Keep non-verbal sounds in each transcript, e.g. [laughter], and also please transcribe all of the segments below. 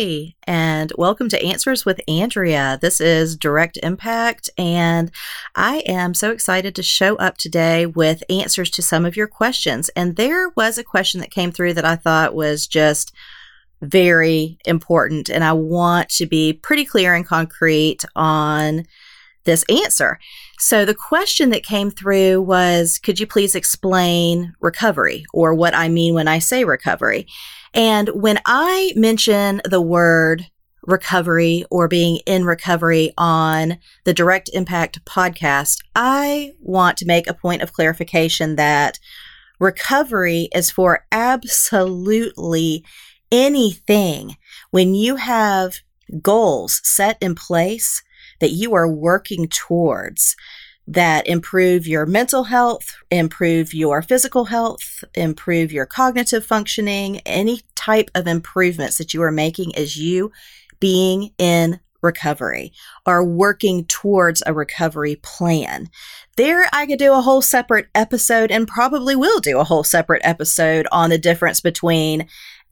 And welcome to Answers with Andrea. This is Direct Impact, and I am so excited to show up today with answers to some of your questions. And there was a question that came through that I thought was just very important, and I want to be pretty clear and concrete on this answer. So, the question that came through was Could you please explain recovery or what I mean when I say recovery? And when I mention the word recovery or being in recovery on the Direct Impact podcast, I want to make a point of clarification that recovery is for absolutely anything. When you have goals set in place that you are working towards, that improve your mental health, improve your physical health, improve your cognitive functioning, any type of improvements that you are making as you being in recovery or working towards a recovery plan. There, I could do a whole separate episode and probably will do a whole separate episode on the difference between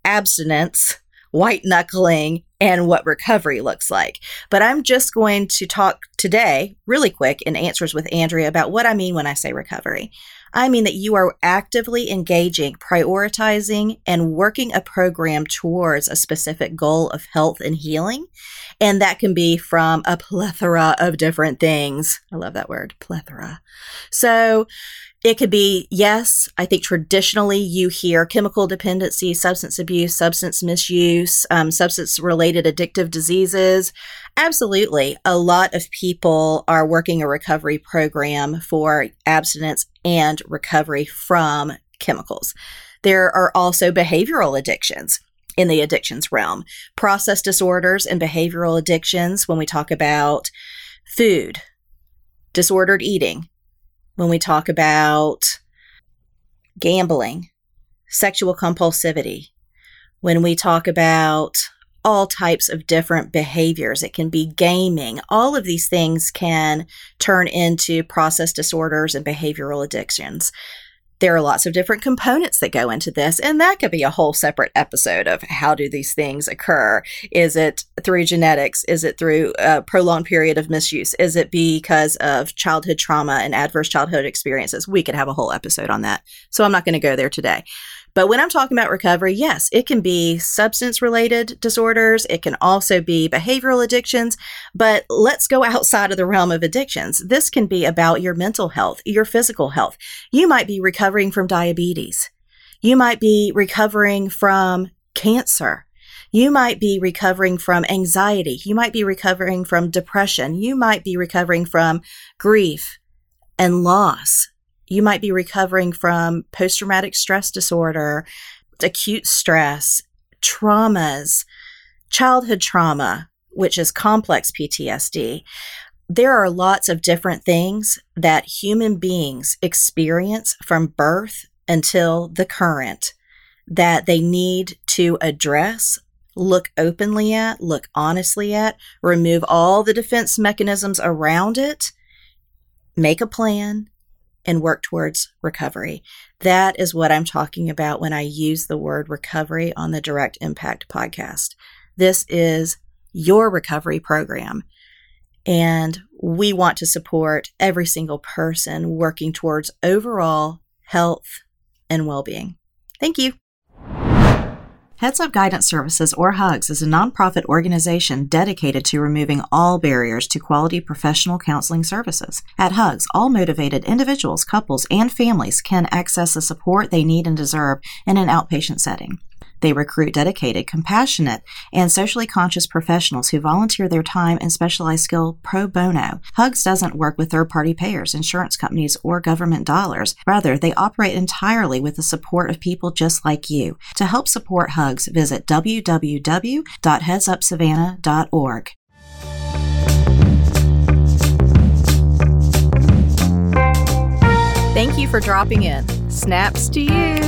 abstinence white knuckling and what recovery looks like. But I'm just going to talk today, really quick, in Answers with Andrea about what I mean when I say recovery. I mean that you are actively engaging, prioritizing, and working a program towards a specific goal of health and healing. And that can be from a plethora of different things. I love that word, plethora. So, it could be, yes, I think traditionally you hear chemical dependency, substance abuse, substance misuse, um, substance related addictive diseases. Absolutely. A lot of people are working a recovery program for abstinence and recovery from chemicals. There are also behavioral addictions in the addictions realm, process disorders and behavioral addictions when we talk about food, disordered eating, when we talk about gambling, sexual compulsivity, when we talk about all types of different behaviors. It can be gaming. All of these things can turn into process disorders and behavioral addictions there are lots of different components that go into this and that could be a whole separate episode of how do these things occur. Is it through genetics? Is it through a prolonged period of misuse? Is it because of childhood trauma and adverse childhood experiences? We could have a whole episode on that. So i'm not going to go there today but when I'm talking about recovery, yes, it can be substance related disorders. It can also be behavioral addictions. But let's go [laughs] outside of the realm of addictions. This can be about your mental health, your physical health. You might be recovering from diabetes. You might be recovering from cancer. You might be recovering from anxiety. You might be recovering from depression. You might be recovering from grief and loss you might be recovering from post traumatic stress disorder, acute stress, traumas, childhood trauma, which is complex PTSD. There are lots of different things that human beings experience from birth until the current that they need to address, look openly at, look honestly at, remove all the defense mechanisms around it, make a plan, and work towards recovery. That is what I'm talking about when I use the word recovery on the Direct Impact podcast. This is your recovery program. And we want to support every single person working towards overall health and well being. Thank you. Heads Up Guidance Services, or HUGS, is a nonprofit organization dedicated to removing all barriers to quality professional counseling services. At HUGS, all motivated individuals, couples, and families can access the support they need and deserve in an outpatient setting. They recruit dedicated, compassionate, and socially conscious professionals who volunteer their time and specialized skill pro bono. Hugs doesn't work with third party payers, insurance companies, or government dollars. Rather, they operate entirely with the support of people just like you. To help support Hugs, visit www.headsupsavannah.org. Thank you for dropping in. Snaps to you